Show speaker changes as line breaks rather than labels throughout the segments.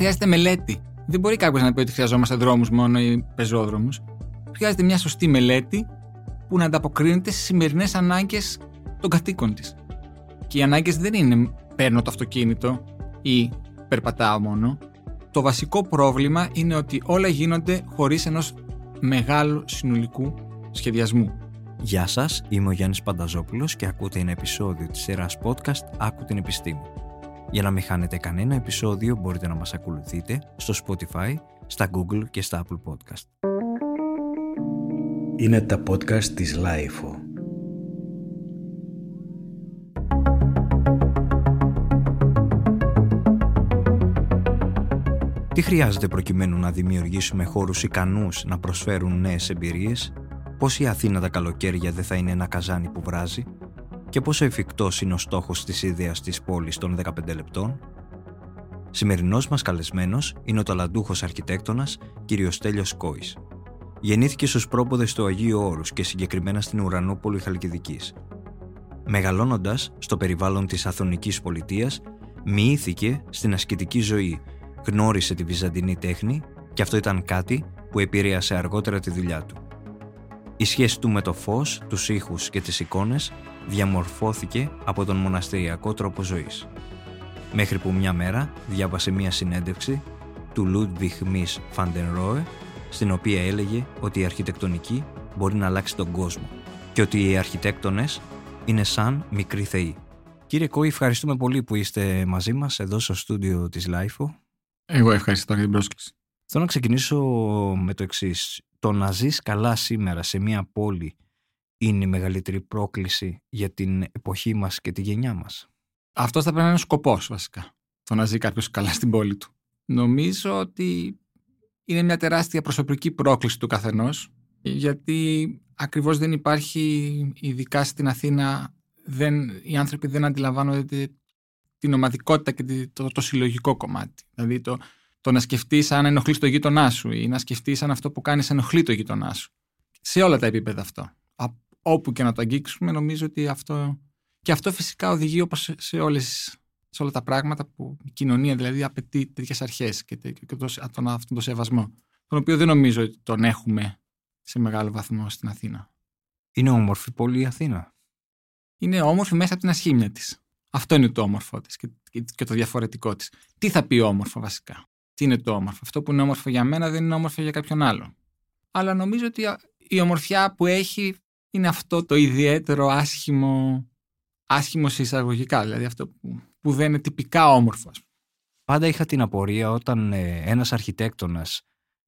χρειάζεται μελέτη. Δεν μπορεί κάποιος να πει ότι χρειαζόμαστε δρόμους μόνο ή πεζόδρομους. Χρειάζεται μια σωστή μελέτη που να ανταποκρίνεται στις σημερινές ανάγκες των κατοίκων της. Και οι ανάγκες δεν είναι παίρνω το αυτοκίνητο ή περπατάω μόνο. Το βασικό πρόβλημα είναι ότι όλα γίνονται χωρίς ενός μεγάλου συνολικού σχεδιασμού.
Γεια σας, είμαι ο Γιάννης Πανταζόπουλος και ακούτε ένα επεισόδιο της σειράς podcast «Άκου την επιστήμη». Για να μην χάνετε κανένα επεισόδιο μπορείτε να μας ακολουθείτε στο Spotify, στα Google και στα Apple Podcast.
Είναι τα podcast της Lifeo.
Τι χρειάζεται προκειμένου να δημιουργήσουμε χώρους ικανούς να προσφέρουν νέες εμπειρίες, πώς η Αθήνα τα καλοκαίρια δεν θα είναι ένα καζάνι που βράζει; Και πόσο εφικτός είναι ο στόχος της ιδέας της πόλης των 15 λεπτών; Σημερινός μας καλεσμένος είναι ο ταλαντούχος αρχιτέκτονας κ. Στέλιος Κόης. Γεννήθηκε στους πρόποδες του Αγίου Όρους και συγκεκριμένα στην Ουρανούπολη Χαλκιδικής. Μεγαλώνοντας στο περιβάλλον της Αθωνικής πολιτείας, μοιήθηκε στην ασκητική ζωή, γνώρισε τη βυζαντινή τέχνη και αυτό ήταν κάτι που επηρέασε αργότερα τη δουλειά του. Η σχέση του με το φως, τους ήχους και τις εικόνες διαμορφώθηκε από τον μοναστηριακό τρόπο ζωής. Μέχρι που μια μέρα διάβασε μια συνέντευξη του Ludwig Mies van den Rohe στην οποία έλεγε ότι η αρχιτεκτονική μπορεί να αλλάξει τον κόσμο και ότι οι αρχιτέκτονες είναι σαν μικροί θεοί. Κύριε Κόη, ευχαριστούμε πολύ που είστε μαζί μας εδώ στο στούντιο της LIFO.
Εγώ ευχαριστώ για την πρόσκληση.
Θέλω να ξεκινήσω με το εξής. Το να ζεις καλά σήμερα σε μια πόλη είναι η μεγαλύτερη πρόκληση για την εποχή μας και τη γενιά μας;
Αυτός θα πρέπει να είναι ο σκοπός βασικά. Το να ζει κάποιος καλά στην πόλη του. Νομίζω ότι είναι μια τεράστια προσωπική πρόκληση του καθενός γιατί ακριβώς δεν υπάρχει ειδικά στην Αθήνα δεν, οι άνθρωποι δεν αντιλαμβάνονται την ομαδικότητα και το, το συλλογικό κομμάτι. Δηλαδή το, το να σκεφτείς αν ενοχλείς το γείτονά σου ή να σκεφτείς αν αυτό που κάνεις ενοχλεί το γείτονά σου. Σε όλα τα επίπεδα αυτό. Όπου και να το αγγίξουμε, νομίζω ότι αυτό. Και αυτό φυσικά οδηγεί όπως σε, όλες, σε όλα τα πράγματα που η κοινωνία δηλαδή απαιτεί τέτοιες αρχές και, και το, τον, αυτόν τον σεβασμό. Τον οποίο δεν νομίζω ότι τον έχουμε σε μεγάλο βαθμό στην Αθήνα.
Είναι όμορφη πολύ η Αθήνα.
Είναι όμορφη μέσα από την ασχήμια της. Αυτό είναι το όμορφο της και, και το διαφορετικό της. Τι θα πει όμορφο βασικά; Τι είναι το όμορφο; Αυτό που είναι όμορφο για μένα δεν είναι όμορφο για κάποιον άλλο. Αλλά νομίζω ότι η ομορφιά που έχει είναι αυτό το ιδιαίτερο άσχημο, άσχημο σε εισαγωγικά, δηλαδή αυτό που, που δεν είναι τυπικά όμορφο.
Πάντα είχα την απορία όταν ε, ένας αρχιτέκτονας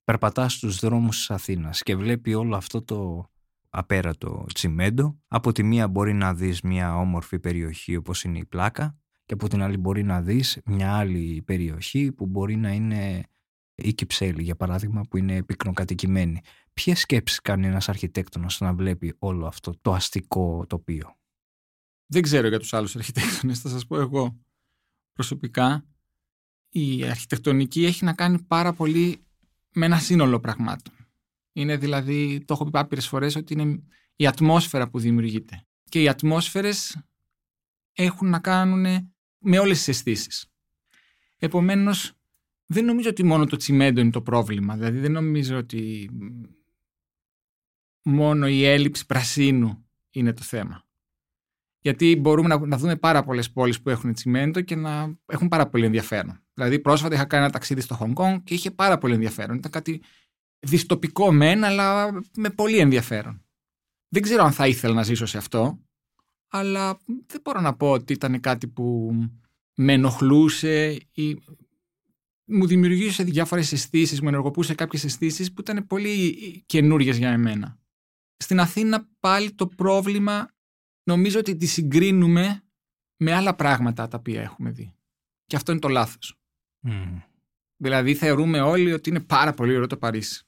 περπατάς στους δρόμους της Αθήνας και βλέπει όλο αυτό το απέρατο τσιμέντο. Από τη μία μπορεί να δεις μια όμορφη περιοχή όπως είναι η Πλάκα και από την άλλη μπορεί να δεις μια άλλη περιοχή που μπορεί να είναι η Κυψέλη για παράδειγμα που είναι πυκνοκατοικημένη. Ποιες σκέψεις κάνει ένας αρχιτέκτονας να βλέπει όλο αυτό το αστικό τοπίο;
Δεν ξέρω για τους άλλους αρχιτέκτονες, θα σας πω εγώ προσωπικά. Η αρχιτεκτονική έχει να κάνει πάρα πολύ με ένα σύνολο πραγμάτων. Είναι δηλαδή, το έχω πει άπειρες φορές, ότι είναι η ατμόσφαιρα που δημιουργείται. Και οι ατμόσφαιρες έχουν να κάνουν με όλες τις αισθήσεις. Επομένως, δεν νομίζω ότι μόνο το τσιμέντο είναι το πρόβλημα. Δηλαδή δεν νομίζω ότι μόνο η έλλειψη πρασίνου είναι το θέμα. Γιατί μπορούμε να, να δούμε πάρα πολλές πόλεις που έχουν τσιμέντο και να έχουν πάρα πολύ ενδιαφέρον. Δηλαδή πρόσφατα είχα κάνει ένα ταξίδι στο Χονγκ Κόνγκ και είχε πάρα πολύ ενδιαφέρον. Ήταν κάτι δυστοπικό μεν, αλλά με πολύ ενδιαφέρον. Δεν ξέρω αν θα ήθελα να ζήσω σε αυτό, αλλά δεν μπορώ να πω ότι ήταν κάτι που με ενοχλούσε ή μου δημιουργούσε διάφορες αισθήσεις, μου ενεργοποιούσε κάποιες αισθήσεις που ήταν πολύ καινούριε για εμένα. Στην Αθήνα πάλι το πρόβλημα νομίζω ότι τη συγκρίνουμε με άλλα πράγματα τα οποία έχουμε δει. Και αυτό είναι το λάθος. Δηλαδή θεωρούμε όλοι ότι είναι πάρα πολύ ωραίο το Παρίσι.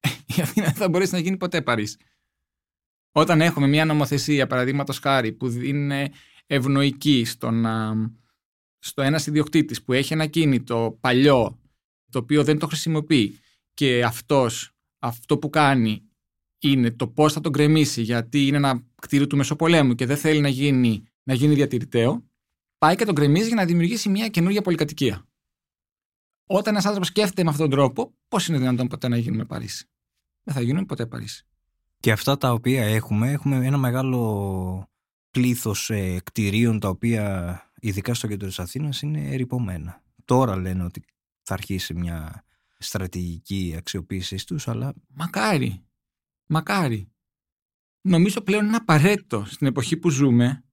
Η Αθήνα δεν θα μπορέσει να γίνει ποτέ Παρίσι. Όταν έχουμε μια νομοθεσία, παραδείγματος χάρη, που είναι ευνοϊκή στον, στο ένας ιδιοκτήτης που έχει ένα κίνητο παλιό, το οποίο δεν το χρησιμοποιεί και αυτός, αυτό που κάνει είναι το πώς θα τον κρεμίσει, γιατί είναι ένα κτίριο του Μεσοπολέμου και δεν θέλει να γίνει, να γίνει διατηρηταίο, πάει και τον κρεμίζει για να δημιουργήσει μια καινούργια πολυκατοικία. Όταν ένας άνθρωπος σκέφτεται με αυτόν τον τρόπο, πώς είναι δυνατόν ποτέ να γίνουμε Παρίσι; Δεν θα γίνουμε ποτέ Παρίσι.
Και αυτά τα οποία έχουμε, έχουμε ένα μεγάλο πλήθος ε, κτηρίων τα οποία ειδικά στο κέντρο της Αθήνας είναι ερυπωμένα. Τώρα λένε ότι θα αρχίσει μια στρατηγική αξιοποίηση τους, αλλά...
Μακάρι. Μακάρι. Νομίζω πλέον είναι απαραίτητο στην εποχή που ζούμε.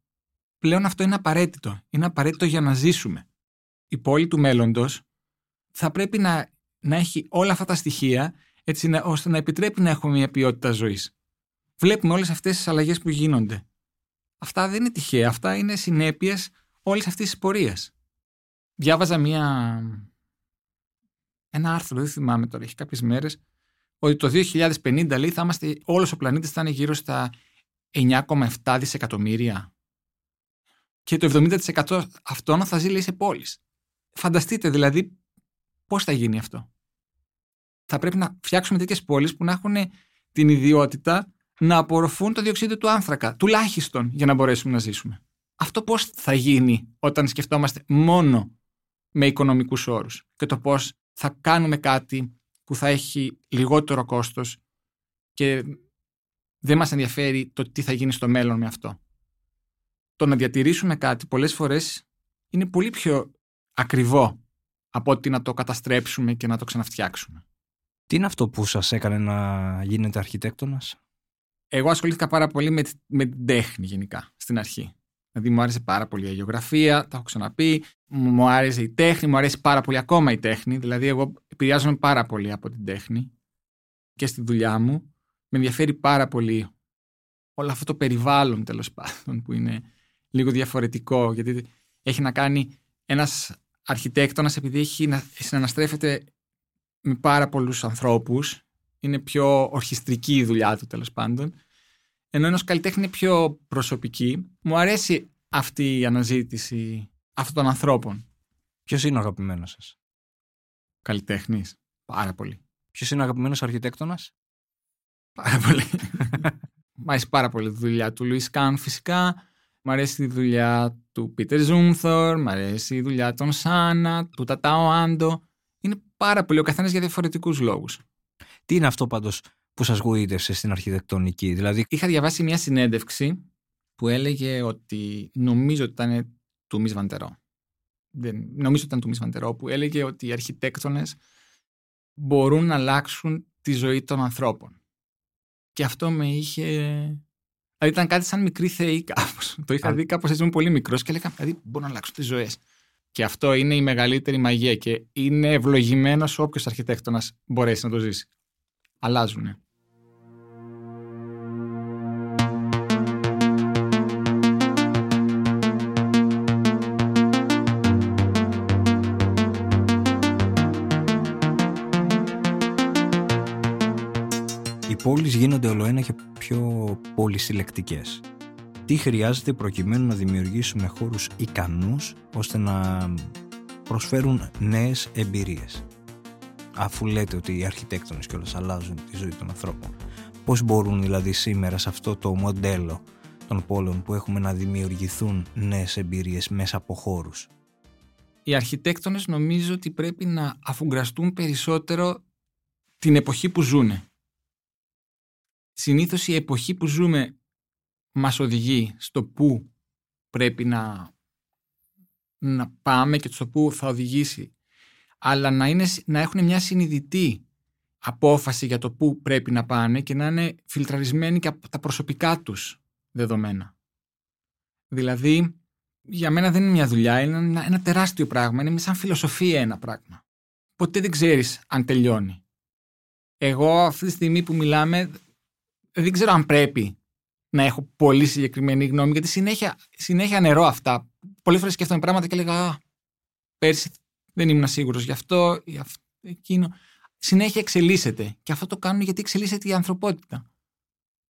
Πλέον αυτό είναι απαραίτητο. Είναι απαραίτητο για να ζήσουμε. Η πόλη του μέλλοντος θα πρέπει να, να έχει όλα αυτά τα στοιχεία έτσι ώστε να επιτρέπει να έχουμε μια ποιότητα ζωής. Βλέπουμε όλες αυτές τις αλλαγές που γίνονται. Αυτά δεν είναι τυχαία. Αυτά είναι συνέπειες όλης αυτής της πορείας. Διάβαζα μια... ένα άρθρο, δεν θυμάμαι τώρα, έχει κάποιες μέρες, ότι το 2050 λέει θα είμαστε, όλος ο πλανήτης θα είναι γύρω στα 9,7 δισεκατομμύρια και το 70% αυτών θα ζει λέει σε πόλεις. Φανταστείτε δηλαδή πώς θα γίνει αυτό. Θα πρέπει να φτιάξουμε τέτοιες πόλεις που να έχουν την ιδιότητα να απορροφούν το διοξείδιο του άνθρακα, τουλάχιστον για να μπορέσουμε να ζήσουμε. Αυτό πώς θα γίνει όταν σκεφτόμαστε μόνο με οικονομικούς όρους και το πώς θα κάνουμε κάτι που θα έχει λιγότερο κόστος και δεν μας ενδιαφέρει το τι θα γίνει στο μέλλον με αυτό. Το να διατηρήσουμε κάτι πολλές φορές είναι πολύ πιο ακριβό από ότι να το καταστρέψουμε και να το ξαναφτιάξουμε.
Τι είναι αυτό που σας έκανε να γίνετε αρχιτέκτονας;
Εγώ ασχολήθηκα πάρα πολύ με, με την τέχνη γενικά στην αρχή. Δηλαδή μου άρεσε πάρα πολύ η γεωγραφία, τα έχω ξαναπεί. Μου άρεσε η τέχνη, μου αρέσει πάρα πολύ ακόμα η τέχνη. Δηλαδή, εγώ επηρεάζομαι πάρα πολύ από την τέχνη και στη δουλειά μου. Με ενδιαφέρει πάρα πολύ όλο αυτό το περιβάλλον τέλος πάντων που είναι λίγο διαφορετικό. Γιατί έχει να κάνει ένας αρχιτέκτονας επειδή έχει να συναναστρέφεται με πάρα πολλούς ανθρώπους. Είναι πιο ορχιστρική η δουλειά του τέλος πάντων ενώ ένα καλλιτέχνη είναι πιο προσωπική. Μου αρέσει αυτή η αναζήτηση αυτών των ανθρώπων.
Ποιος είναι ο αγαπημένος σας,
Καλλιτέχνης. Πάρα πολύ.
Ποιος είναι ο αγαπημένος αρχιτέκτονας,
Πάρα πολύ. Μ' αρέσει πάρα πολύ η δουλειά του Λουίς Καν φυσικά. Μ' αρέσει η δουλειά του Πίτερ Ζούμθορ. Μ' αρέσει η δουλειά των Σάνα, του Τατάο Άντο. Είναι πάρα πολύ ο καθένας για διαφορετικούς λόγους.
Τι είναι αυτό πάντως που σας γοήτευσε στην αρχιτεκτονική. Δηλαδή...
Είχα διαβάσει μια συνέντευξη που έλεγε ότι νομίζω ότι ήταν του Μις Βαντερό. Δεν, νομίζω ότι ήταν του Μις Βαντερό που έλεγε ότι οι αρχιτέκτονες μπορούν να αλλάξουν τη ζωή των ανθρώπων. Και αυτό με είχε... Δηλαδή ήταν κάτι σαν μικρή θεή κάπως. Το είχα δει κάπως έτσι πολύ μικρός και έλεγα δηλαδή μπορούν να αλλάξουν τις ζωές. Και αυτό είναι η μεγαλύτερη μαγεία και είναι ευλογημένο όποιος αρχιτέκτονας μπορέσει να το ζήσει. Αλλάζουν.
Πόλεις γίνονται ολοένα και πιο πολυσυλλεκτικές. Τι χρειάζεται προκειμένου να δημιουργήσουμε χώρους ικανούς ώστε να προσφέρουν νέες εμπειρίες; Αφού λέτε ότι οι αρχιτέκτονες κιόλας αλλάζουν τη ζωή των ανθρώπων. Πώς μπορούν δηλαδή σήμερα σε αυτό το μοντέλο των πόλεων που έχουμε να δημιουργηθούν νέες εμπειρίες μέσα από χώρους;
Οι αρχιτέκτονες νομίζω ότι πρέπει να αφουγκραστούν περισσότερο την εποχή που ζούνε συνήθως η εποχή που ζούμε μας οδηγεί στο πού πρέπει να, να πάμε και στο πού θα οδηγήσει. Αλλά να, είναι, να έχουν μια συνειδητή απόφαση για το πού πρέπει να πάνε και να είναι φιλτραρισμένοι και από τα προσωπικά τους δεδομένα. Δηλαδή, για μένα δεν είναι μια δουλειά, είναι ένα, ένα τεράστιο πράγμα, είναι σαν φιλοσοφία ένα πράγμα. Ποτέ δεν ξέρεις αν τελειώνει. Εγώ αυτή τη στιγμή που μιλάμε δεν ξέρω αν πρέπει να έχω πολύ συγκεκριμένη γνώμη, γιατί συνέχεια, συνέχεια νερό αυτά. Πολλές φορές σκέφτομαι πράγματα και έλεγα Α, πέρσι δεν ήμουν σίγουρος γι' αυτό, γι' αυτό, εκείνο. Συνέχεια εξελίσσεται. Και αυτό το κάνουν γιατί εξελίσσεται η ανθρωπότητα.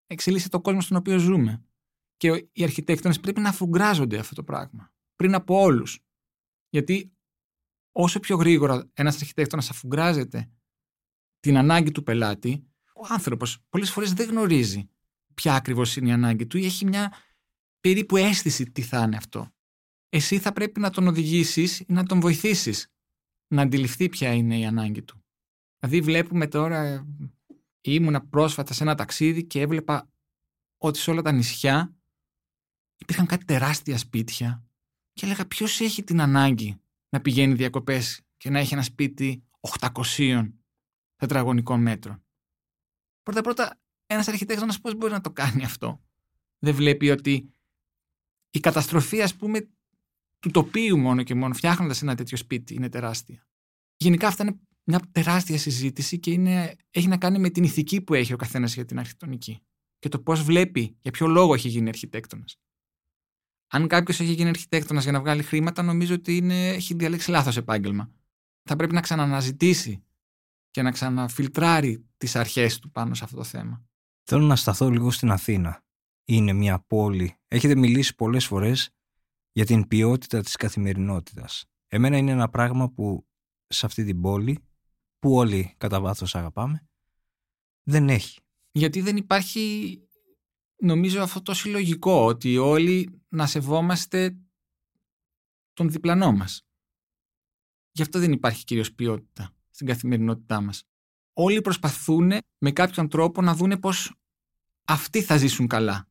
Εξελίσσεται ο κόσμος στον οποίο ζούμε. Και οι αρχιτέκτονες πρέπει να αφουγκράζονται αυτό το πράγμα. Πριν από όλους. Γιατί όσο πιο γρήγορα ένας αρχιτέκτονας αφουγκράζεται την ανάγκη του πελάτη, ο άνθρωπος πολλές φορές δεν γνωρίζει ποια ακριβώς είναι η ανάγκη του ή έχει μια περίπου αίσθηση τι θα είναι αυτό. Εσύ θα πρέπει να τον οδηγήσεις ή να τον βοηθήσεις να αντιληφθεί ποια είναι η ανάγκη του. Δηλαδή βλέπουμε τώρα, ήμουνα πρόσφατα σε ένα ταξίδι και έβλεπα ότι σε όλα τα νησιά υπήρχαν κάτι τεράστια σπίτια και έλεγα ποιος έχει την ανάγκη να πηγαίνει διακοπές και να έχει ένα σπίτι 800 τετραγωνικών μέτρων; Πρώτα πρώτα ένας αρχιτέκτονας πώς μπορεί να το κάνει αυτό. Δεν βλέπει ότι η καταστροφή ας πούμε του τοπίου μόνο και μόνο φτιάχνοντας ένα τέτοιο σπίτι είναι τεράστια. Γενικά αυτά είναι μια τεράστια συζήτηση και είναι, έχει να κάνει με την ηθική που έχει ο καθένας για την αρχιτεκτονική και το πώς βλέπει, για ποιο λόγο έχει γίνει αρχιτέκτονας. Αν κάποιος έχει γίνει αρχιτέκτονας για να βγάλει χρήματα, νομίζω ότι είναι, έχει διαλέξει λάθος επάγγελμα. Θα πρέπει να ξαναναζητήσει και να ξαναφιλτράρει τις αρχές του πάνω σε αυτό το θέμα.
Θέλω να σταθώ λίγο στην Αθήνα. Είναι μια πόλη. Έχετε μιλήσει πολλές φορές για την ποιότητα της καθημερινότητας. Εμένα είναι ένα πράγμα που σε αυτή την πόλη, που όλοι κατά βάθος αγαπάμε, δεν έχει.
Γιατί δεν υπάρχει, νομίζω, αυτό το συλλογικό, ότι όλοι να σεβόμαστε τον διπλανό μας. Γι' αυτό δεν υπάρχει κυρίως ποιότητα στην καθημερινότητά μας. Όλοι προσπαθούν με κάποιον τρόπο να δούνε πώς αυτοί θα ζήσουν καλά.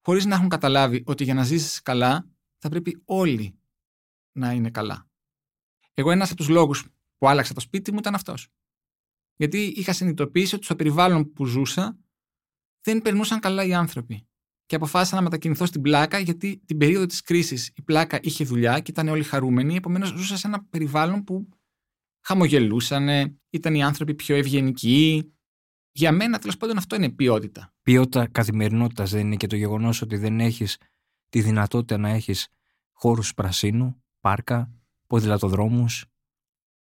Χωρίς να έχουν καταλάβει ότι για να ζήσεις καλά θα πρέπει όλοι να είναι καλά. Εγώ ένας από τους λόγους που άλλαξα το σπίτι μου ήταν αυτός. Γιατί είχα συνειδητοποιήσει ότι στο περιβάλλον που ζούσα δεν περνούσαν καλά οι άνθρωποι. Και αποφάσισα να μετακινηθώ στην πλάκα γιατί την περίοδο της κρίσης η πλάκα είχε δουλειά και ήταν όλοι χαρούμενοι. Επομένως ζούσα σε ένα περιβάλλον που χαμογελούσαν, ήταν οι άνθρωποι πιο ευγενικοί. Για μένα τέλος πάντων αυτό είναι ποιότητα.
Ποιότητα καθημερινότητας δεν είναι και το γεγονός ότι δεν έχεις τη δυνατότητα να έχεις χώρους πρασίνου, πάρκα, ποδηλατοδρόμους.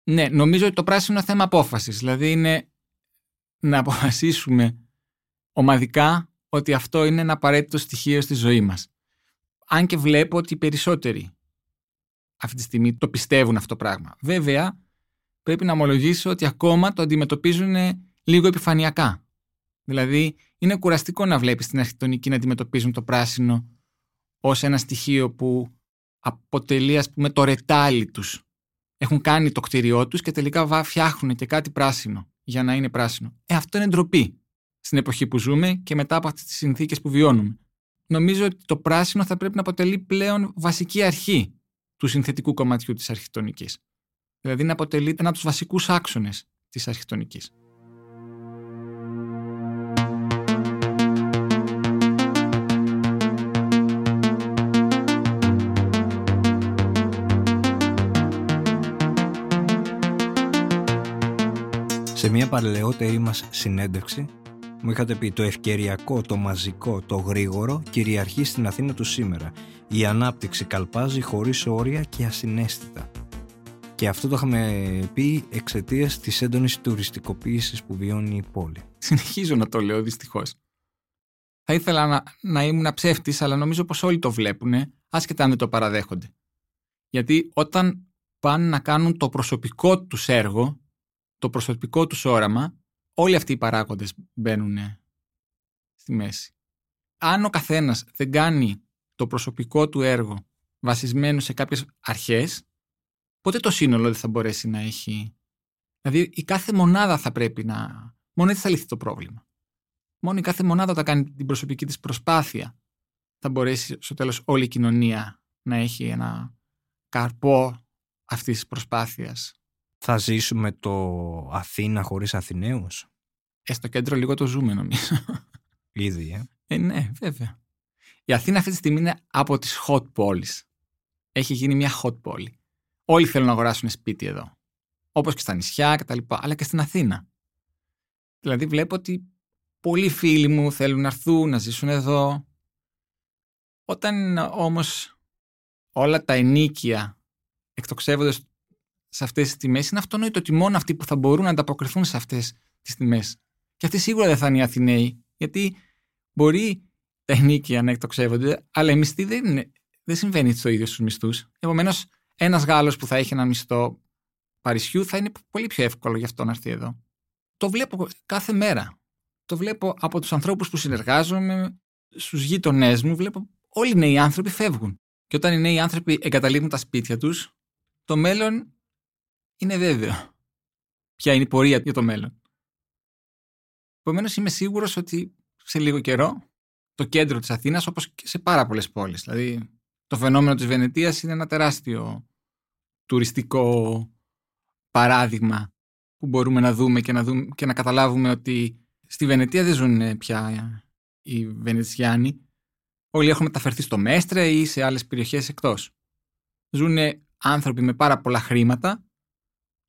Ναι, νομίζω ότι το πράσινο είναι θέμα απόφασης. Δηλαδή είναι να αποφασίσουμε ομαδικά ότι αυτό είναι ένα απαραίτητο στοιχείο στη ζωή μας. Αν και βλέπω ότι οι περισσότεροι αυτή τη στιγμή το πιστεύουν αυτό το πράγμα. Βέβαια, πρέπει να ομολογήσω ότι ακόμα το αντιμετωπίζουν λίγο επιφανειακά. Δηλαδή, είναι κουραστικό να βλέπεις την αρχιτεκτονική να αντιμετωπίζουν το πράσινο ως ένα στοιχείο που αποτελεί ας πούμε το ρετάλι τους. Έχουν κάνει το κτίριό τους και τελικά φτιάχνουν και κάτι πράσινο για να είναι πράσινο. Ε, αυτό είναι ντροπή στην εποχή που ζούμε και μετά από αυτές τις συνθήκες που βιώνουμε. Νομίζω ότι το πράσινο θα πρέπει να αποτελεί πλέον βασική αρχή του συνθετικού κομματιού της αρχιτεκτονικής. Δηλαδή να αποτελεί ένα από τους βασικούς άξονες της αρχιτεκτονικής.
Σε μια παλαιότερη μας συνέντευξη μου είχατε πει το ευκαιριακό, το μαζικό, το γρήγορο κυριαρχεί στην Αθήνα του σήμερα. Η ανάπτυξη καλπάζει χωρίς όρια και ασυναίσθητα. Και αυτό το είχαμε πει εξαιτίας της έντονης τουριστικοποίησης που βιώνει η πόλη.
Συνεχίζω να το λέω δυστυχώς. Θα ήθελα να, να ήμουν ψεύτης, αλλά νομίζω πως όλοι το βλέπουν, άσχετα αν δεν το παραδέχονται. Γιατί όταν πάνε να κάνουν το προσωπικό τους έργο, το προσωπικό τους όραμα, όλοι αυτοί οι παράγοντες μπαίνουν στη μέση. Αν ο καθένας δεν κάνει το προσωπικό του έργο βασισμένο σε κάποιες αρχές, ποτέ το σύνολο δεν θα μπορέσει να έχει... Δηλαδή η κάθε μονάδα θα πρέπει να... Μόνο έτσι θα λυθεί το πρόβλημα. Μόνο η κάθε μονάδα θα κάνει την προσωπική της προσπάθεια θα μπορέσει στο τέλος όλη η κοινωνία να έχει ένα καρπό αυτής της προσπάθειας
θα ζήσουμε το Αθήνα χωρίς Αθηναίους;
Ε, στο κέντρο λίγο το ζούμε νομίζω.
Ήδη, ε.
ε. ναι, βέβαια. Η Αθήνα αυτή τη στιγμή είναι από τις hot πόλεις. Έχει γίνει μια hot πόλη. Όλοι θέλουν να αγοράσουν σπίτι εδώ. Όπως και στα νησιά και τα λοιπά, αλλά και στην Αθήνα. Δηλαδή βλέπω ότι πολλοί φίλοι μου θέλουν να έρθουν, να ζήσουν εδώ. Όταν όμως όλα τα ενίκια εκτοξεύονται σε αυτές τις τιμές, είναι αυτονόητο ότι μόνο αυτοί που θα μπορούν να ανταποκριθούν σε αυτές τις τιμές. Και αυτοί σίγουρα δεν θα είναι οι Αθηναίοι, γιατί μπορεί τα ενίκια να εκτοξεύονται, αλλά η μισθή δεν, είναι, δεν συμβαίνει στο ίδιο στου μισθούς. Επομένως, ένας Γάλλος που θα έχει ένα μισθό Παρισιού θα είναι πολύ πιο εύκολο γι' αυτό να έρθει εδώ. Το βλέπω κάθε μέρα. Το βλέπω από τους ανθρώπους που συνεργάζομαι, στους γείτονές μου. Βλέπω όλοι οι νέοι άνθρωποι φεύγουν. Και όταν οι νέοι άνθρωποι εγκαταλείπουν τα σπίτια τους, το μέλλον είναι βέβαιο ποια είναι η πορεία για το μέλλον. Επομένως, είμαι σίγουρος ότι σε λίγο καιρό το κέντρο της Αθήνας, όπως και σε πάρα πολλές πόλεις. Δηλαδή, το φαινόμενο της Βενετίας είναι ένα τεράστιο τουριστικό παράδειγμα που μπορούμε να δούμε και να, δούμε και να καταλάβουμε ότι στη Βενετία δεν ζουν πια οι Βενετσιάνοι. Όλοι έχουν μεταφερθεί στο Μέστρε ή σε άλλες περιοχές εκτός. Ζουν άνθρωποι με πάρα πολλά χρήματα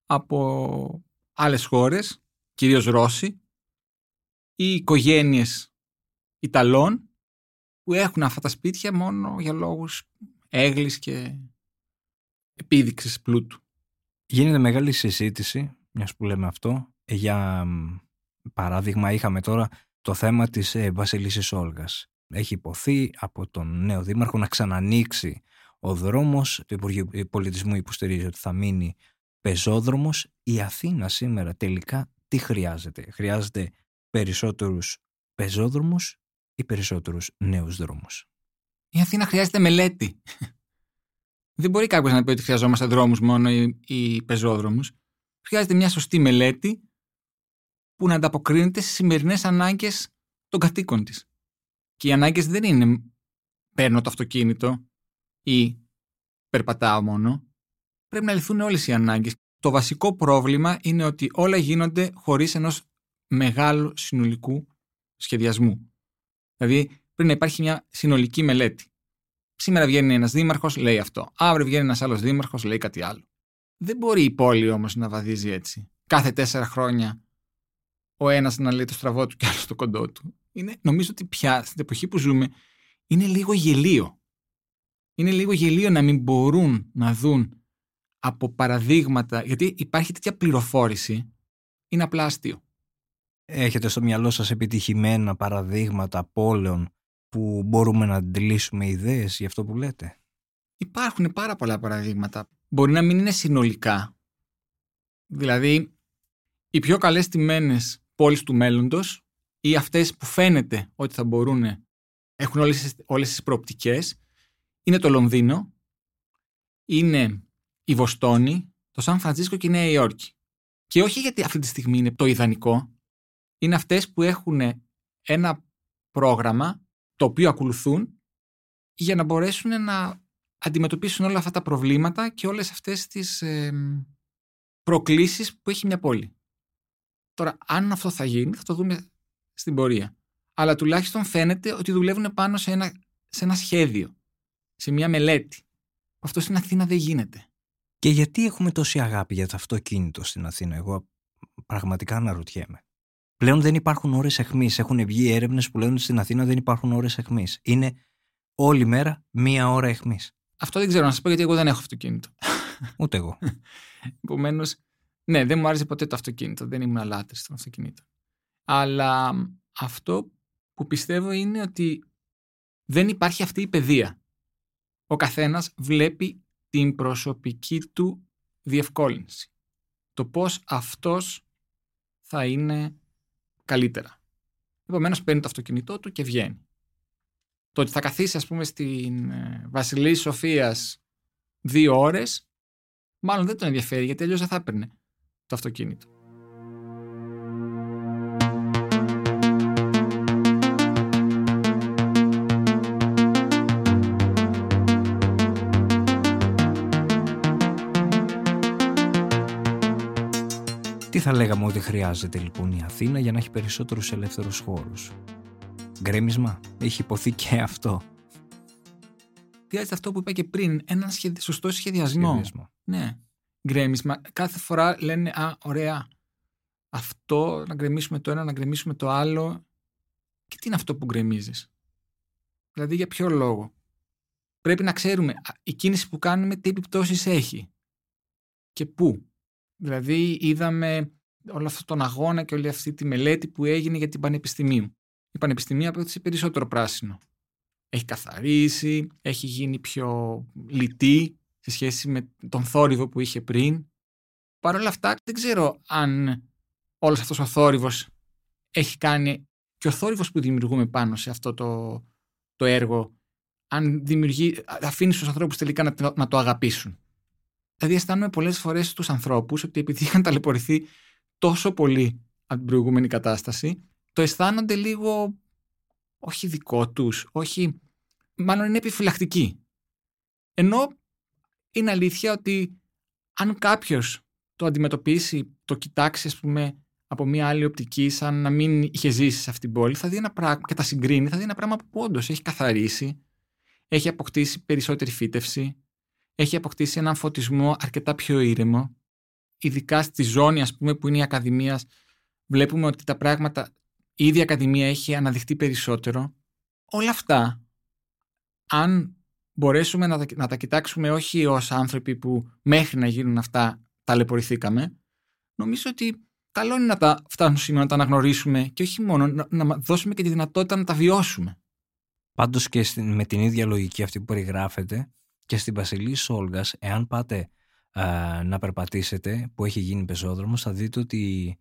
από άλλες χώρες, κυρίως Ρώσοι, ή οικογένειες Ιταλών που έχουν αυτά τα σπίτια μόνο για λόγους έγκλης και επίδειξης πλούτου.
Γίνεται μεγάλη συζήτηση, μιας που λέμε αυτό, για παράδειγμα είχαμε τώρα το θέμα της ε, Βασιλίσης Όλγας. Έχει υποθεί από τον νέο δήμαρχο να ξανανοίξει ο δρόμος, το Υπουργείο Πολιτισμού υποστηρίζει ότι θα μείνει πεζόδρομος. Η Αθήνα σήμερα τελικά τι χρειάζεται; Χρειάζεται περισσότερους πεζόδρομους ή περισσότερους νέους δρόμους;
Η Αθήνα χρειάζεται μελέτη. Δεν μπορεί κάποιος να πει ότι χρειαζόμαστε δρόμους μόνο ή, ή πεζόδρομους. Χρειάζεται μια σωστή μελέτη που να ανταποκρίνεται στις σημερινές ανάγκες των κατοίκων της. Και οι ανάγκες δεν είναι παίρνω το αυτοκίνητο ή περπατάω μόνο. Πρέπει να λυθούν όλες οι ανάγκες. Το βασικό πρόβλημα είναι ότι όλα γίνονται χωρίς ενός μεγάλου συνολικού σχεδιασμού. Δηλαδή, πρέπει να υπάρχει μια συνολική μελέτη. Σήμερα βγαίνει ένας δήμαρχος, λέει αυτό. Αύριο βγαίνει ένας άλλος δήμαρχος, λέει κάτι άλλο. Δεν μπορεί η πόλη όμως να βαδίζει έτσι. Κάθε τέσσερα χρόνια ο ένας να λέει το στραβό του και άλλος το κοντό του. Είναι, νομίζω ότι πια στην εποχή που ζούμε είναι λίγο γελίο. Είναι λίγο γελίο να μην μπορούν να δουν από παραδείγματα, γιατί υπάρχει τέτοια πληροφόρηση, είναι απλά αστείο.
Έχετε στο μυαλό σας επιτυχημένα παραδείγματα πόλεων που μπορούμε να αντιλήσουμε ιδέες για αυτό που λέτε;
Υπάρχουν πάρα πολλά παραδείγματα. Μπορεί να μην είναι συνολικά. Δηλαδή, οι πιο καλές τιμένες πόλεις του μέλλοντος ή αυτές που φαίνεται ότι θα μπορούν, έχουν όλες, όλες τις προοπτικές, είναι το Λονδίνο, είναι η Βοστόνη, το Σαν Φρανσίσκο και η Νέα Υόρκη. Και όχι γιατί αυτή τη στιγμή είναι το ιδανικό, είναι αυτές που έχουν ένα πρόγραμμα το οποίο ακολουθούν για να μπορέσουν να αντιμετωπίσουν όλα αυτά τα προβλήματα και όλες αυτές τις ε, προκλήσεις που έχει μια πόλη. Τώρα, αν αυτό θα γίνει, θα το δούμε στην πορεία. Αλλά τουλάχιστον φαίνεται ότι δουλεύουν πάνω σε ένα, σε ένα σχέδιο, σε μια μελέτη. Αυτό στην Αθήνα δεν γίνεται.
Και γιατί έχουμε τόση αγάπη για το αυτοκίνητο στην Αθήνα, εγώ πραγματικά αναρωτιέμαι. Πλέον δεν υπάρχουν ώρες αιχμής. Έχουν βγει έρευνες που λένε ότι στην Αθήνα δεν υπάρχουν ώρες αιχμής. Είναι όλη μέρα μία ώρα αιχμής.
Αυτό δεν ξέρω να σας πω γιατί εγώ δεν έχω αυτοκίνητο.
Ούτε εγώ.
Επομένως, ναι, δεν μου άρεσε ποτέ το αυτοκίνητο. Δεν ήμουν αλάτρης των αυτοκινήτων. Αλλά αυτό που πιστεύω είναι ότι δεν υπάρχει αυτή η παιδεία. Ο καθένας βλέπει την προσωπική του διευκόλυνση. Το πώς αυτός θα είναι καλύτερα. Επομένως, παίρνει το αυτοκίνητό του και βγαίνει. Το ότι θα καθίσει, ας πούμε, στην ε, Βασιλής Σοφίας δύο ώρες, μάλλον δεν τον ενδιαφέρει, γιατί αλλιώς δεν θα έπαιρνε το αυτοκίνητο.
Θα λέγαμε ότι χρειάζεται λοιπόν η Αθήνα για να έχει περισσότερους ελεύθερους χώρους. Γκρέμισμα, έχει υποθεί και αυτό.
Χρειάζεται αυτό που είπα και πριν, έναν σωστό σχεδιασμό. σχεδιασμό. Ναι γκρέμισμα. Κάθε φορά λένε «Α, ωραία, αυτό, να γκρεμίσουμε το ένα, να γκρεμίσουμε το άλλο». Και τι είναι αυτό που γκρεμίζεις; Δηλαδή για ποιο λόγο; Πρέπει να ξέρουμε η κίνηση που κάνουμε τι επιπτώσεις έχει. Και πού. Δηλαδή είδαμε όλο αυτόν τον αγώνα και όλη αυτή τη μελέτη που έγινε για την Πανεπιστημίου. Η Πανεπιστημία απέκτησε περισσότερο πράσινο. Έχει καθαρίσει, έχει γίνει πιο λιτή, σε σχέση με τον θόρυβο που είχε πριν. Παρ' όλα αυτά δεν ξέρω αν όλος αυτός ο θόρυβος έχει κάνει και ο θόρυβος που δημιουργούμε πάνω σε αυτό το, το έργο αν δημιουργεί, αφήνει στους ανθρώπους τελικά να, να το αγαπήσουν. Δηλαδή, αισθάνομαι πολλές φορές στους ανθρώπους ότι επειδή είχαν ταλαιπωρηθεί τόσο πολύ από την προηγούμενη κατάσταση, το αισθάνονται λίγο όχι δικό τους, όχι. Μάλλον είναι επιφυλακτικοί. Ενώ είναι αλήθεια ότι αν κάποιος το αντιμετωπίσει, το κοιτάξει, ας πούμε, από μια άλλη οπτική, σαν να μην είχε ζήσει σε αυτήν την πόλη, θα δει ένα πράγμα και τα συγκρίνει, θα δει ένα πράγμα που όντως έχει καθαρίσει, έχει αποκτήσει περισσότερη φύτευση, έχει αποκτήσει έναν φωτισμό αρκετά πιο ήρεμο. Ειδικά στη ζώνη, ας πούμε, που είναι η Ακαδημίας, βλέπουμε ότι τα πράγματα, η ίδια Ακαδημία έχει αναδειχθεί περισσότερο. Όλα αυτά, αν μπορέσουμε να τα, να τα κοιτάξουμε όχι ως άνθρωποι που μέχρι να γίνουν αυτά ταλαιπωρηθήκαμε, νομίζω ότι καλό είναι να τα φτάσουμε σήμερα να τα αναγνωρίσουμε και όχι μόνο να, να δώσουμε και τη δυνατότητα να τα βιώσουμε.
Πάντως και με την ίδια λογική αυτή που περιγράφεται και στην Βασιλής Σόλγα, εάν πάτε να περπατήσετε που έχει γίνει πεζόδρομος, θα δείτε ότι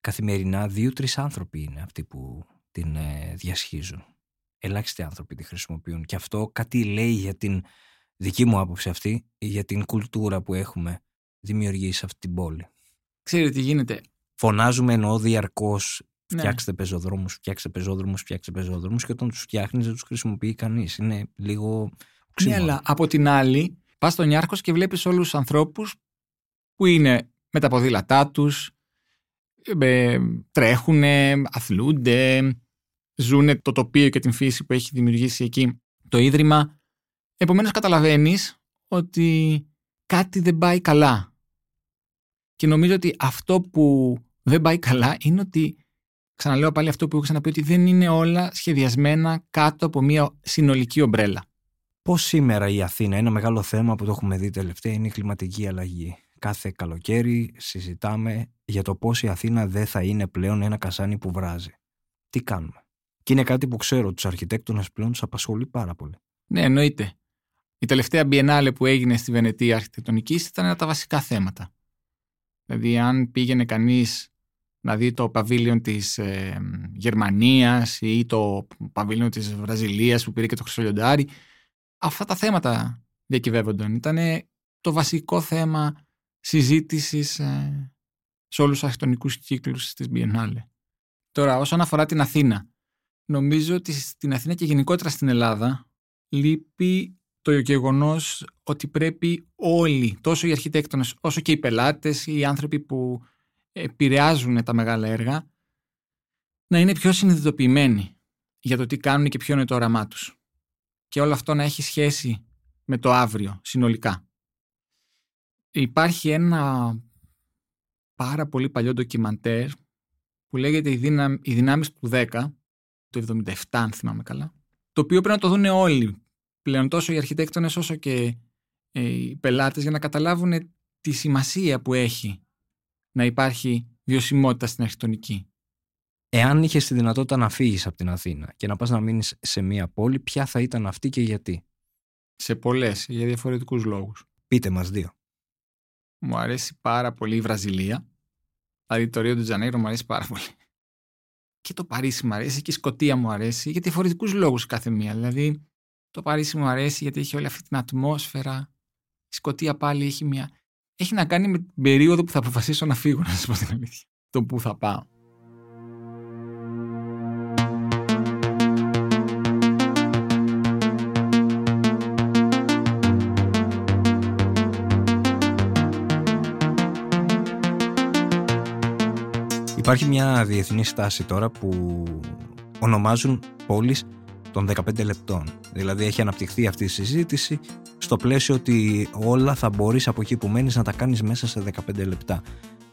καθημερινά δύο-τρεις άνθρωποι είναι αυτοί που την ε, διασχίζουν. Ελάχιστοι άνθρωποι τη χρησιμοποιούν. Και αυτό κάτι λέει για την δική μου άποψη αυτή, για την κουλτούρα που έχουμε δημιουργήσει σε αυτή την πόλη.
Ξέρετε τι γίνεται.
Φωνάζουμε εννοώ διαρκώς ναι. φτιάξτε πεζοδρόμους, φτιάξτε πεζόδρομους, φτιάξτε πεζόδρομους και όταν τους φτιάχνεις δεν τους χρησιμοποιεί κανείς. Είναι λίγο.
Ναι, αλλά από την άλλη, πας στον Ιάρχο και βλέπεις όλους τους ανθρώπους που είναι με τα ποδήλατά τους, ε, τρέχουν, αθλούνται, ζουν το τοπίο και την φύση που έχει δημιουργήσει εκεί το Ίδρυμα. Επομένως καταλαβαίνεις ότι κάτι δεν πάει καλά. Και νομίζω ότι αυτό που δεν πάει καλά είναι ότι, ξαναλέω πάλι αυτό που έχω ξαναπεί, ότι δεν είναι όλα σχεδιασμένα κάτω από μια συνολική ομπρέλα.
Πώς σήμερα η Αθήνα, ένα μεγάλο θέμα που το έχουμε δει τελευταία, είναι η κλιματική αλλαγή. Κάθε καλοκαίρι συζητάμε για το πώς η Αθήνα δεν θα είναι πλέον ένα κασάνι που βράζει. Τι κάνουμε; Και είναι κάτι που ξέρω τους αρχιτέκτονες πλέον τους απασχολεί πάρα πολύ.
Ναι, εννοείται. Η τελευταία Biennale που έγινε στη Βενετία αρχιτεκτονική ήταν ένα τα βασικά θέματα. Δηλαδή, αν πήγαινε κανείς να δει το παβίλιον της ε, Γερμανίας ή το παβίλιον της Βραζιλίας που πήρε και το Χρυσό αυτά τα θέματα διακυβεύονταν. Ήταν το βασικό θέμα συζήτησης ε, σε όλους τους αρχιτεκτονικούς κύκλους της Biennale. Τώρα, όσον αφορά την Αθήνα, νομίζω ότι στην Αθήνα και γενικότερα στην Ελλάδα λείπει το γεγονός ότι πρέπει όλοι, τόσο οι αρχιτέκτονες όσο και οι πελάτες, οι άνθρωποι που επηρεάζουν τα μεγάλα έργα, να είναι πιο συνειδητοποιημένοι για το τι κάνουν και ποιο είναι το όραμά τους. Και όλο αυτό να έχει σχέση με το αύριο συνολικά. Υπάρχει ένα πάρα πολύ παλιό ντοκιμαντέρ που λέγεται «Οι, δυνα... οι δυνάμεις του 10» το 77 αν θυμάμαι καλά το οποίο πρέπει να το δουν όλοι πλέον τόσο οι αρχιτέκτονες όσο και ε, οι πελάτες για να καταλάβουν τη σημασία που έχει να υπάρχει βιωσιμότητα στην αρχιτεκτονική.
Εάν είχες τη δυνατότητα να φύγεις από την Αθήνα και να πας να μείνεις σε μία πόλη, ποια θα ήταν αυτή και γιατί;
Σε πολλές, για διαφορετικούς λόγους.
Πείτε μας δύο.
Μου αρέσει πάρα πολύ η Βραζιλία. Δηλαδή το Ρίο του Τζανέιρο μου αρέσει πάρα πολύ και το Παρίσι μου αρέσει και η Σκοτία μου αρέσει για διαφορετικούς λόγους κάθε μία. Δηλαδή, το Παρίσι μου αρέσει γιατί έχει όλη αυτή την ατμόσφαιρα. Η Σκοτία πάλι έχει μια. Έχει να κάνει με την περίοδο που θα αποφασίσω να φύγω, να σα πω την αλήθεια. Το που θα πάω.
Υπάρχει μια διεθνής στάση τώρα που ονομάζουν πόλεις των 15 λεπτών. Δηλαδή έχει αναπτυχθεί αυτή η συζήτηση στο πλαίσιο ότι όλα θα μπορείς από εκεί που μένεις να τα κάνεις μέσα σε 15 λεπτά.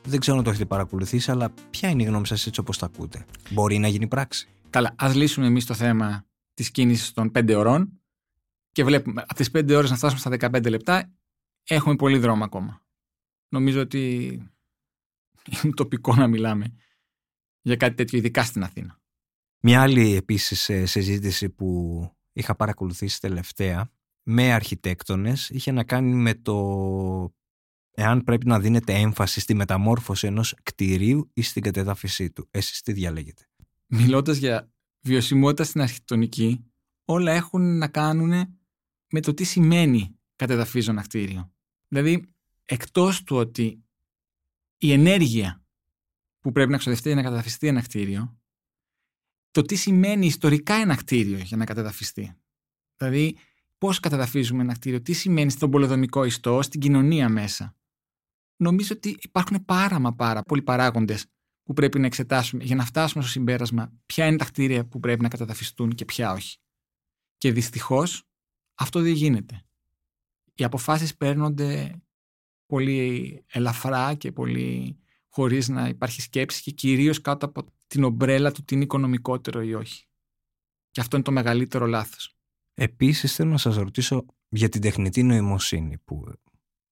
Δεν ξέρω αν το έχετε παρακολουθήσει, αλλά ποια είναι η γνώμη σας έτσι όπως τα ακούτε; Μπορεί να γίνει πράξη;
Καλά, ας λύσουμε εμείς το θέμα της κίνησης των 5 ωρών και βλέπουμε από τις 5 ώρες να φτάσουμε στα 15 λεπτά έχουμε πολύ δρόμο ακόμα. Νομίζω ότι είναι τοπικό να μιλάμε για κάτι τέτοιο, ειδικά στην Αθήνα.
Μια άλλη επίσης ε, συζήτηση που είχα παρακολουθήσει τελευταία με αρχιτέκτονες είχε να κάνει με το εάν πρέπει να δίνεται έμφαση στη μεταμόρφωση ενός κτηρίου ή στην κατεδάφιση του. Εσείς τι διαλέγετε;
Μιλώντας για βιωσιμότητα στην αρχιτεκτονική, όλα έχουν να κάνουν με το τι σημαίνει κατεδαφίζω ένα κτίριο. Δηλαδή, εκτός του ότι η ενέργεια που πρέπει να ξοδευτεί για να καταδαφιστεί ένα κτίριο, το τι σημαίνει ιστορικά ένα κτίριο για να καταδαφιστεί. Δηλαδή, πώς καταδαφίζουμε ένα κτίριο, τι σημαίνει στον πολεοδομικό ιστό, στην κοινωνία μέσα. Νομίζω ότι υπάρχουν πάρα μα πάρα πολλοί παράγοντες που πρέπει να εξετάσουμε για να φτάσουμε στο συμπέρασμα ποια είναι τα κτίρια που πρέπει να καταδαφιστούν και ποια όχι. Και δυστυχώς αυτό δεν γίνεται. Οι αποφάσεις παίρνονται πολύ ελαφρά και πολύ χωρίς να υπάρχει σκέψη και κυρίως κάτω από την ομπρέλα του τι είναι οικονομικότερο ή όχι. Και αυτό είναι το μεγαλύτερο λάθος.
Επίσης θέλω να σας ρωτήσω για την τεχνητή νοημοσύνη που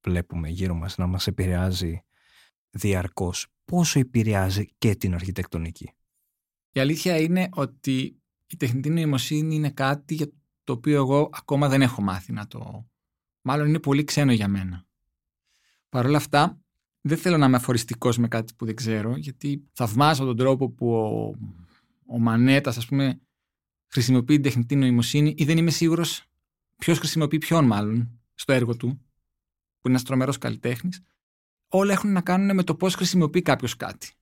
βλέπουμε γύρω μας να μας επηρεάζει διαρκώς. Πόσο επηρεάζει και την αρχιτεκτονική;
Η αλήθεια είναι ότι η τεχνητή νοημοσύνη είναι κάτι για το οποίο εγώ ακόμα δεν έχω μάθει να το... Μάλλον είναι πολύ ξένο για μένα. Παρ' όλα αυτά, δεν θέλω να είμαι αφοριστικός με κάτι που δεν ξέρω, γιατί θαυμάζω τον τρόπο που ο, ο Μανέτας, ας πούμε, χρησιμοποιεί την τεχνητή νοημοσύνη ή δεν είμαι σίγουρος ποιος χρησιμοποιεί ποιον μάλλον στο έργο του, που είναι ένας τρομερός καλλιτέχνης. Όλα έχουν να κάνουν με το πώς χρησιμοποιεί κάποιος κάτι.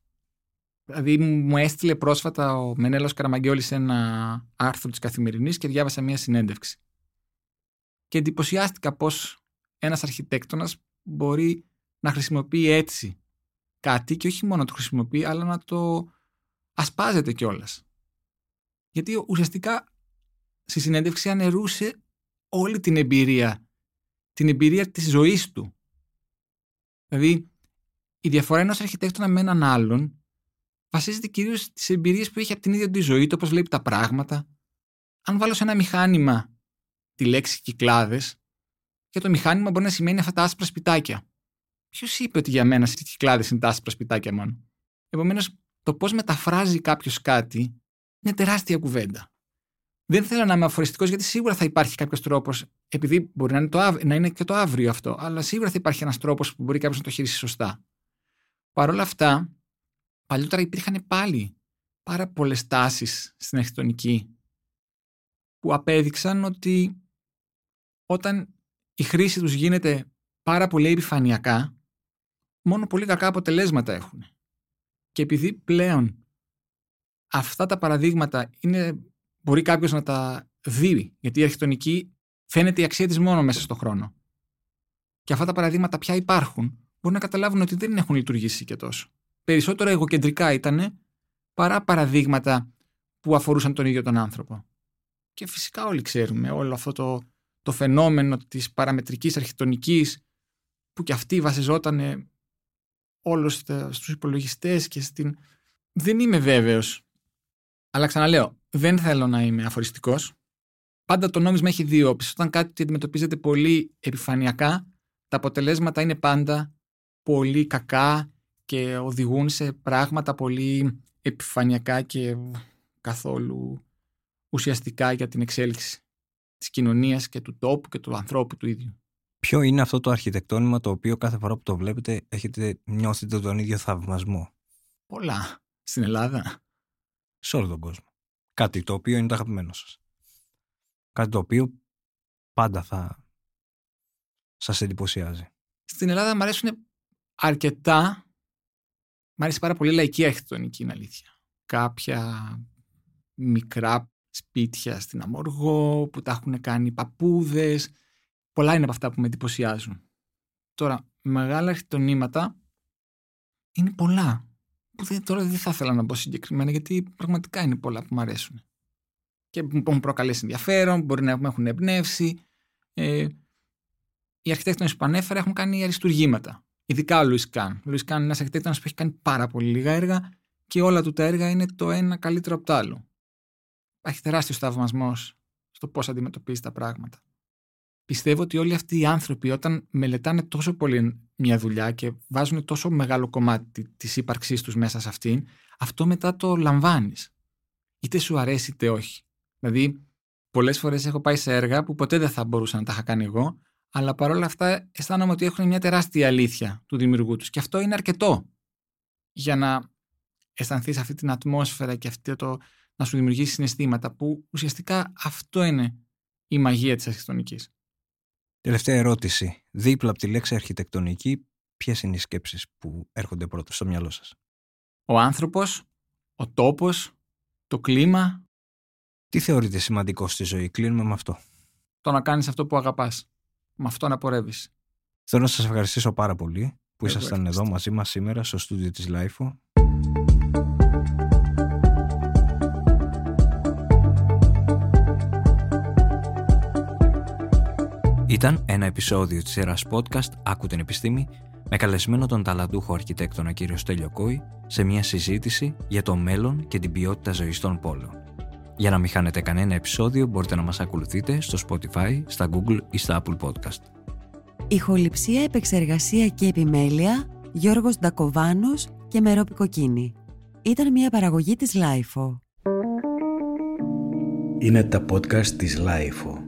Δηλαδή, μου έστειλε πρόσφατα ο Μενέλο Καραμαγκιόλη ένα άρθρο της Καθημερινής και διάβασα μία συνέντευξη. Και εντυπωσιάστηκα πώς ένας αρχιτέκτονας μπορεί να χρησιμοποιεί έτσι κάτι και όχι μόνο να το χρησιμοποιεί, αλλά να το ασπάζεται κιόλας. Γιατί ουσιαστικά στη συνέντευξη ανερούσε όλη την εμπειρία, την εμπειρία της ζωής του. Δηλαδή, η διαφορά ενός αρχιτέκτονα με έναν άλλον βασίζεται κυρίως στις εμπειρίες που έχει από την ίδια τη ζωή, το πώς βλέπει τα πράγματα. Αν βάλω σε ένα μηχάνημα τη λέξη κυκλάδες, και το μηχάνημα μπορεί να σημαίνει αυτά τα άσπρα σπιτάκια. Ποιος είπε ότι για μένα στι κυκλάδε είναι τα άσπρα σπιτάκια μόνο; Επομένως, το πώς μεταφράζει κάποιος κάτι είναι τεράστια κουβέντα. Δεν θέλω να είμαι αφοριστικός γιατί σίγουρα θα υπάρχει κάποιος τρόπος, επειδή μπορεί να είναι, το, να είναι και το αύριο αυτό, αλλά σίγουρα θα υπάρχει ένας τρόπος που μπορεί κάποιος να το χειρίσει σωστά. Παρ' όλα αυτά, παλιότερα υπήρχαν πάλι πάρα πολλές τάσεις στην αρχιτεκτονική που απέδειξαν ότι όταν η χρήση τους γίνεται πάρα πολύ επιφανειακά, μόνο πολύ κακά αποτελέσματα έχουν. Και επειδή πλέον αυτά τα παραδείγματα είναι, μπορεί κάποιος να τα δει, γιατί η αρχιτεκτονική φαίνεται η αξία της μόνο μέσα στον χρόνο. Και αυτά τα παραδείγματα πια υπάρχουν, μπορεί να καταλάβουν ότι δεν έχουν λειτουργήσει και τόσο. Περισσότερο εγωκεντρικά ήταν παρά παραδείγματα που αφορούσαν τον ίδιο τον άνθρωπο. Και φυσικά όλοι ξέρουμε όλο αυτό το το φαινόμενο της παραμετρικής αρχιτεκτονικής που και αυτή βασιζόταν όλο στους υπολογιστές και στην... Δεν είμαι βέβαιος. Αλλά ξαναλέω, δεν θέλω να είμαι αφοριστικός. Πάντα το νόμισμα έχει δύο όψεις. Όταν κάτι αντιμετωπίζεται πολύ επιφανειακά, τα αποτελέσματα είναι πάντα πολύ κακά και οδηγούν σε πράγματα πολύ επιφανειακά και καθόλου ουσιαστικά για την εξέλιξη της κοινωνίας και του τόπου και του ανθρώπου του ίδιου.
Ποιο είναι αυτό το αρχιτεκτόνημα το οποίο κάθε φορά που το βλέπετε έχετε νιώθετε τον ίδιο θαυμασμό;
Πολλά. Στην Ελλάδα.
Σε όλο τον κόσμο. Κάτι το οποίο είναι το αγαπημένο σας. Κάτι το οποίο πάντα θα σας εντυπωσιάζει.
Στην Ελλάδα μου αρέσουν αρκετά Μ' αρέσει πάρα πολύ λαϊκή αρχιτεκτονική, είναι αλήθεια. Κάποια μικρά σπίτια στην Αμοργό, που τα έχουν κάνει παππούδες. Πολλά είναι από αυτά που με εντυπωσιάζουν. Τώρα, μεγάλα αρχιτεκτονήματα είναι πολλά. Που δεν, τώρα δεν θα ήθελα να πω συγκεκριμένα, γιατί πραγματικά είναι πολλά που μου αρέσουν. Και που έχουν προκαλέσει ενδιαφέρον, μπορεί να έχουν εμπνεύσει. Ε, οι αρχιτέκτονες που ανέφερα έχουν κάνει αριστουργήματα. Ειδικά ο Λουίς Καν. Ο Λουίς Καν είναι ένας αρχιτέκτονας που έχει κάνει πάρα πολύ λίγα έργα και όλα του τα έργα είναι το ένα καλύτερο από το άλλο υπάρχει τεράστιος θαυμασμός στο πώς αντιμετωπίζεις τα πράγματα. Πιστεύω ότι όλοι αυτοί οι άνθρωποι, όταν μελετάνε τόσο πολύ μια δουλειά και βάζουν τόσο μεγάλο κομμάτι της ύπαρξής τους μέσα σε αυτήν, αυτό μετά το λαμβάνεις. Είτε σου αρέσει είτε όχι. Δηλαδή, πολλές φορές έχω πάει σε έργα που ποτέ δεν θα μπορούσα να τα είχα κάνει εγώ, αλλά παρόλα αυτά αισθάνομαι ότι έχουν μια τεράστια αλήθεια του δημιουργού τους. Και αυτό είναι αρκετό για να αισθανθείς αυτή την ατμόσφαιρα και αυτό το, να σου δημιουργήσει συναισθήματα που ουσιαστικά αυτό είναι η μαγεία της αρχιτεκτονικής.
Τελευταία ερώτηση. Δίπλα από τη λέξη αρχιτεκτονική, ποιες είναι οι σκέψεις που έρχονται πρώτα στο μυαλό σας;
Ο άνθρωπος, ο τόπος, το κλίμα.
Τι θεωρείτε σημαντικό στη ζωή, κλείνουμε με αυτό.
Το να κάνεις αυτό που αγαπάς. Με αυτό να πορεύεις.
Θέλω να σας ευχαριστήσω πάρα πολύ που
Εγώ
ήσασταν
ευχαριστώ.
εδώ μαζί μας σήμερα στο στούντιο της LiFO. Ήταν ένα επεισόδιο της σειράς podcast «Άκου την επιστήμη» με καλεσμένο τον ταλαντούχο αρχιτέκτονα κύριο Στέλιο Κόη σε μια συζήτηση για το μέλλον και την ποιότητα ζωής των πόλεων. Για να μην χάνετε κανένα επεισόδιο μπορείτε να μας ακολουθείτε στο Spotify, στα Google ή στα Apple Podcast.
Ηχοληψία, επεξεργασία και επιμέλεια Γιώργος Ντακοβάνος και Μερόπη Κοκκίνη. Ήταν μια παραγωγή της LiFO.
Είναι τα podcast της Λάιφο.